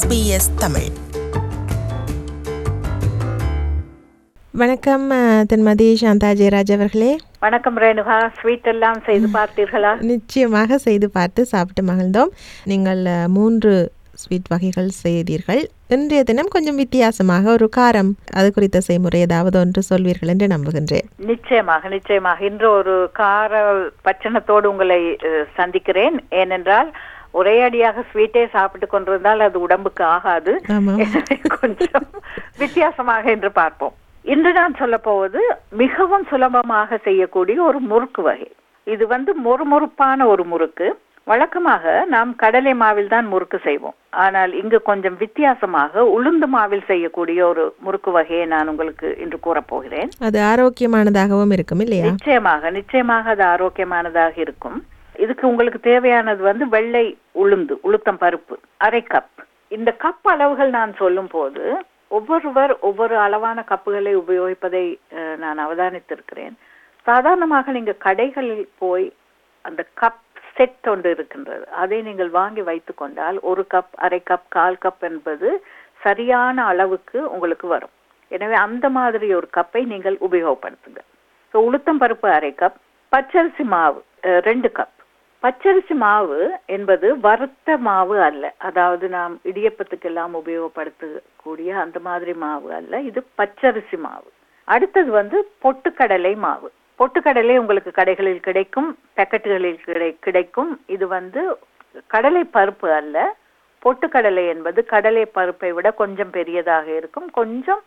SBS Tamil. வணக்கம் திருமதி சாந்தா ஜெயராஜ் அவர்களே. வணக்கம் ரேணுகா. ஸ்வீட் எல்லாம் செய்து பார்த்தீர்களா? நிச்சயமாக செய்து பார்த்து சாப்பிட்டு மகிழ்ந்தோம். நீங்கள் மூன்று ஸ்வீட் வகைகள் செய்தீர்கள். இன்றைய தினம் கொஞ்சம் வித்தியாசமாக ஒரு காரம் அது குறித்த செய்முறை ஏதாவது ஒன்று சொல்வீர்கள் என்று நம்புகின்றேன். நிச்சயமாக நிச்சயமாக. இன்று ஒரு கார பச்சனத்தோடு உங்களை சந்திக்கிறேன். ஏனென்றால் ஒரே அடியாக ஸ்வீட்டே சாப்பிட்டு கொண்டிருந்தால் அது உடம்புக்கு ஆகாது. கொஞ்சம் வித்தியாசமாக என்று பார்ப்போம். இன்று நான் சொல்ல போவது மிகவும் சுலபமாக செய்யக்கூடிய ஒரு முறுக்கு வகை. இது வந்து மொறுமொறுப்பான ஒரு முறுக்கு. வழக்கமாக நாம் கடலை மாவில் தான் முறுக்கு செய்வோம். ஆனால் இங்கு கொஞ்சம் வித்தியாசமாக உளுந்து மாவில் செய்யக்கூடிய ஒரு முறுக்கு வகையை நான் உங்களுக்கு இன்று கூறப் போகிறேன். அது ஆரோக்கியமானதாகவும் இருக்கும் இல்லையா? நிச்சயமாக நிச்சயமாக அது ஆரோக்கியமானதாக இருக்கும். இதுக்கு உங்களுக்கு தேவையானது வந்து வெள்ளை உளுந்து உளுத்தம் பருப்பு அரை கப் இந்த கப் அளவுகள் நான் சொல்லும் போது ஒவ்வொருவர் ஒவ்வொரு அளவான கப்புகளை உபயோகிப்பதை நான் அவதானித்திருக்கிறேன். சாதாரணமாக நீங்கள் கடைகளில் போய் அந்த கப் செட் ஒன்று இருக்கின்றது. அதை நீங்கள் வாங்கி வைத்து கொண்டால் ஒரு கப் அரை கப் கால் கப் என்பது சரியான அளவுக்கு உங்களுக்கு வரும். எனவே அந்த மாதிரி ஒரு கப்பை நீங்கள் உபயோகப்படுத்துங்க. ஸோ உளுத்தம் பருப்பு அரை கப் பச்சரிசி மாவு ரெண்டு கப் பச்சரிசி மாவு என்பது வறுத்த மாவு அல்ல. அதாவது நாம் இடியப்பத்துக்கெல்லாம் உபயோகப்படுத்தக்கூடிய அந்த மாதிரி மாவு அல்ல. இது பச்சரிசி மாவு. அடுத்தது வந்து பொட்டுக்கடலை மாவு. பொட்டுக்கடலை உங்களுக்கு கடைகளில் கிடைக்கும் பேக்கெட்டுகளில் கிடை கிடைக்கும். இது வந்து கடலை பருப்பு அல்ல. பொட்டுக்கடலை என்பது கடலை பருப்பை விட கொஞ்சம் பெரியதாக இருக்கும். கொஞ்சம்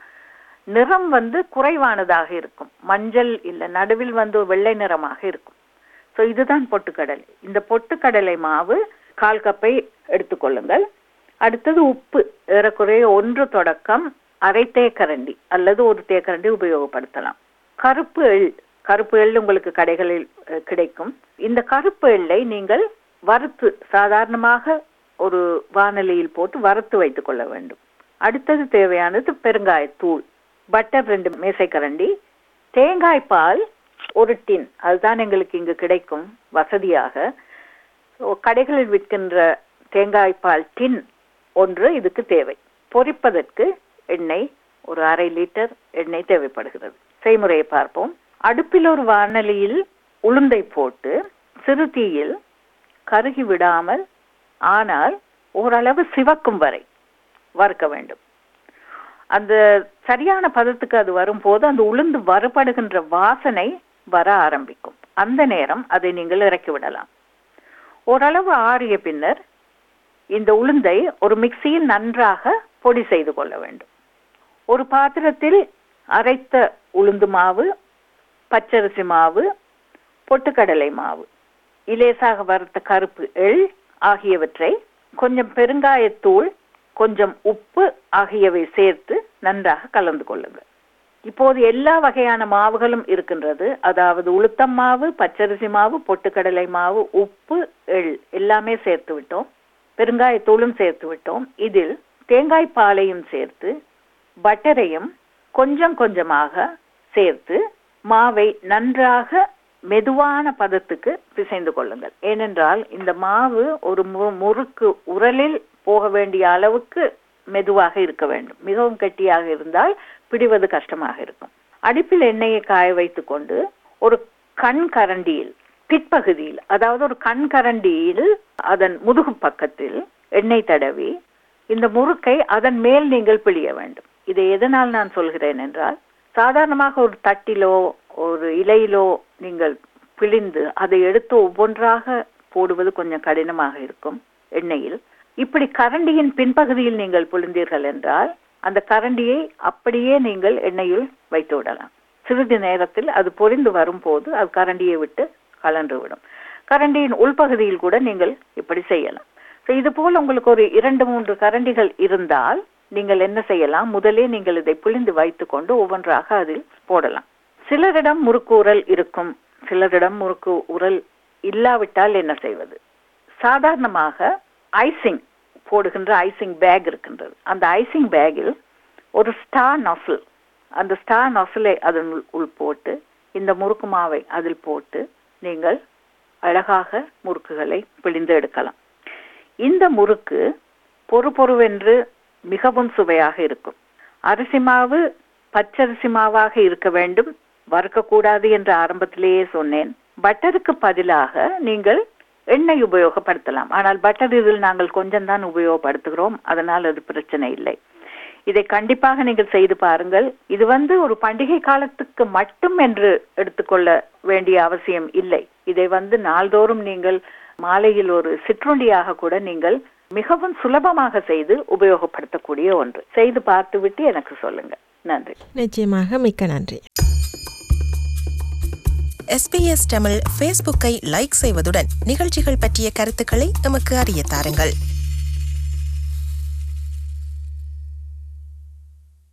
நிறம் வந்து குறைவானதாக இருக்கும். மஞ்சள் இல்லை நடுவில் வந்து வெள்ளை நிறமாக இருக்கும். ஸோ இதுதான் பொட்டுக்கடலை. இந்த பொட்டுக்கடலை மாவு கால் கப்பை எடுத்துக்கொள்ளுங்கள் அடுத்தது உப்பு ஏறக்குறைய ஒன்று தொடக்கம் அரை தேக்கரண்டி அல்லது ஒரு தேக்கரண்டி உபயோகப்படுத்தலாம். கருப்பு எள் கருப்பு எள் உங்களுக்கு கடைகளில் கிடைக்கும். இந்த கருப்பு எள்ளை நீங்கள் வறுத்து சாதாரணமாக ஒரு வானலியில் போட்டு வறுத்து வைத்துக் கொள்ள வேண்டும். அடுத்தது தேவையானது பெருங்காயத்தூள் பட்டர் ரெண்டு மேசைக்கரண்டி தேங்காய் பால் ஒரு டின் அதுதான் எங்களுக்கு இங்கு கிடைக்கும் வசதியாக. கடைகளில் விற்கின்ற தேங்காய் பால் டின் ஒன்று இதுக்கு தேவை. பொரிப்பதற்கு எண்ணெய் ஒரு அரை லிட்டர் எண்ணெய் தேவைப்படுகிறது. செய்முறையை பார்ப்போம். அடுப்பில் ஒரு வானலியில் உளுந்தை போட்டு சிறு தீயில் கருகி விடாமல் ஆனால் ஓரளவு சிவக்கும் வரை வறுக்க வேண்டும். அந்த சரியான பதத்துக்கு அது வரும்போது அந்த உளுந்து வறுபடுகின்ற வாசனை வர ஆரம்பிக்கும். அந்த நேரம் அதை நீங்கள் இறக்கி விடலாம். ஓரளவு ஆறிய பின்னர் இந்த உளுந்தை ஒரு மிக்சியில் நன்றாக பொடி செய்து கொள்ள வேண்டும். ஒரு பாத்திரத்தில் அரைத்த உளுந்து மாவு பச்சரிசி மாவு பொட்டுக்கடலை மாவு இலேசாக வறுத்த கருப்பு எள் ஆகியவற்றை கொஞ்சம் பெருங்காயத்தூள் கொஞ்சம் உப்பு ஆகியவை சேர்த்து நன்றாக கலந்து கொள்ளுங்கள். இப்போது எல்லா வகையான மாவுகளும் இருக்கின்றது. அதாவது உளுத்தம் மாவு பச்சரிசி மாவு பொட்டுக்கடலை மாவு உப்பு எள் எல்லாமே சேர்த்து விட்டோம். பெருங்காயத்தூளும் சேர்த்து விட்டோம். இதில் தேங்காய் பாலையும் சேர்த்து பட்டரையும் கொஞ்சம் கொஞ்சமாக சேர்த்து மாவை நன்றாக மெதுவான பதத்துக்கு பிசைந்து கொள்ளுங்கள். ஏனென்றால் இந்த மாவு ஒரு மு- முறுக்கு உரலில் போக வேண்டிய அளவுக்கு மெதுவாக இருக்க வேண்டும். மிகவும் கெட்டியாக இருந்தால் பிடிவது கஷ்டமாக இருக்கும். அடுப்பில் எண்ணெயை காய வைத்துக் கொண்டு ஒரு கண் கரண்டியில் பிற்பகுதியில் அதாவது ஒரு கண் கரண்டியில் அதன் முதுகு பக்கத்தில் எண்ணெய் தடவி இந்த முறுக்கை அதன் மேல் நீங்கள் பிழிய வேண்டும். இதை எதனால் நான் சொல்கிறேன் என்றால் சாதாரணமாக ஒரு தட்டிலோ ஒரு இலையிலோ நீங்கள் பிழிந்து அதை எடுத்து ஒவ்வொன்றாக போடுவது கொஞ்சம் கடினமாக இருக்கும் எண்ணெயில். இப்படி கரண்டியின் பின்பகுதியில் நீங்கள் புழுந்தீர்கள் என்றால் அந்த கரண்டியை அப்படியே நீங்கள் எண்ணெயில் வைத்து விடலாம். சிறிது நேரத்தில் அது பொரிந்து வரும்போது அது கரண்டியை விட்டு கலன்று விடும். கரண்டியின் உள்பகுதியில் கூட நீங்கள் இப்படி செய்யலாம். இது போல் உங்களுக்கு ஒரு இரண்டு மூன்று கரண்டிகள் இருந்தால் நீங்கள் என்ன செய்யலாம்? முதலே நீங்கள் இதை புளிந்து வைத்துக்கொண்டு ஒவ்வொன்றாக அதில் போடலாம். சிலரிடம் முறுக்கு உரல் இருக்கும். சிலரிடம் முறுக்கு உரல் இல்லாவிட்டால் என்ன செய்வது? சாதாரணமாக ஐசிங் போடுகின்ற ஐசிங் பேக் இருக்கின்றது. அந்த ஐசிங் பேக்கில் ஒரு ஸ்டார் நஃபில் அந்த ஸ்டார் நஃபிலை அதன் உள் உள் போட்டு இந்த முறுக்கு மாவை அதில் போட்டு நீங்கள் அழகாக முறுக்குகளை பிழிந்து எடுக்கலாம். இந்த முறுக்கு பொறு பொறுவென்று மிகவும் சுவையாக இருக்கும். அரிசி மாவு பச்சரிசி மாவாக இருக்க வேண்டும். வறுக்கக்கூடாது என்று ஆரம்பத்திலேயே சொன்னேன். பட்டருக்கு பதிலாக நீங்கள் எண்ணெய் உபயோகப்படுத்தலாம். ஆனால் பட்டர் இதில் நாங்கள் கொஞ்சம் தான் உபயோகப்படுத்துகிறோம். அதனால் அது பிரச்சனை இல்லை. இதை கண்டிப்பாக நீங்கள் செய்து பாருங்கள். இது வந்து ஒரு பண்டிகை காலத்துக்கு மட்டும் என்று எடுத்துக்கொள்ள வேண்டிய அவசியம் இல்லை. இதை வந்து நாள்தோறும் நீங்கள் மாலையில் ஒரு சிற்றுண்டியாக கூட நீங்கள் மிகவும் சுலபமாக செய்து உபயோகப்படுத்தக்கூடிய ஒன்று. செய்து பார்த்துவிட்டு எனக்கு சொல்லுங்க. நன்றி. நிச்சயமாக மிக்க நன்றி. எஸ்பிஎஸ் தமிழ் ஃபேஸ்புக்கை லைக் செய்வதுடன் நிகழ்ச்சிகள் பற்றிய கருத்துக்களை எமக்கு அறிய தாருங்கள்.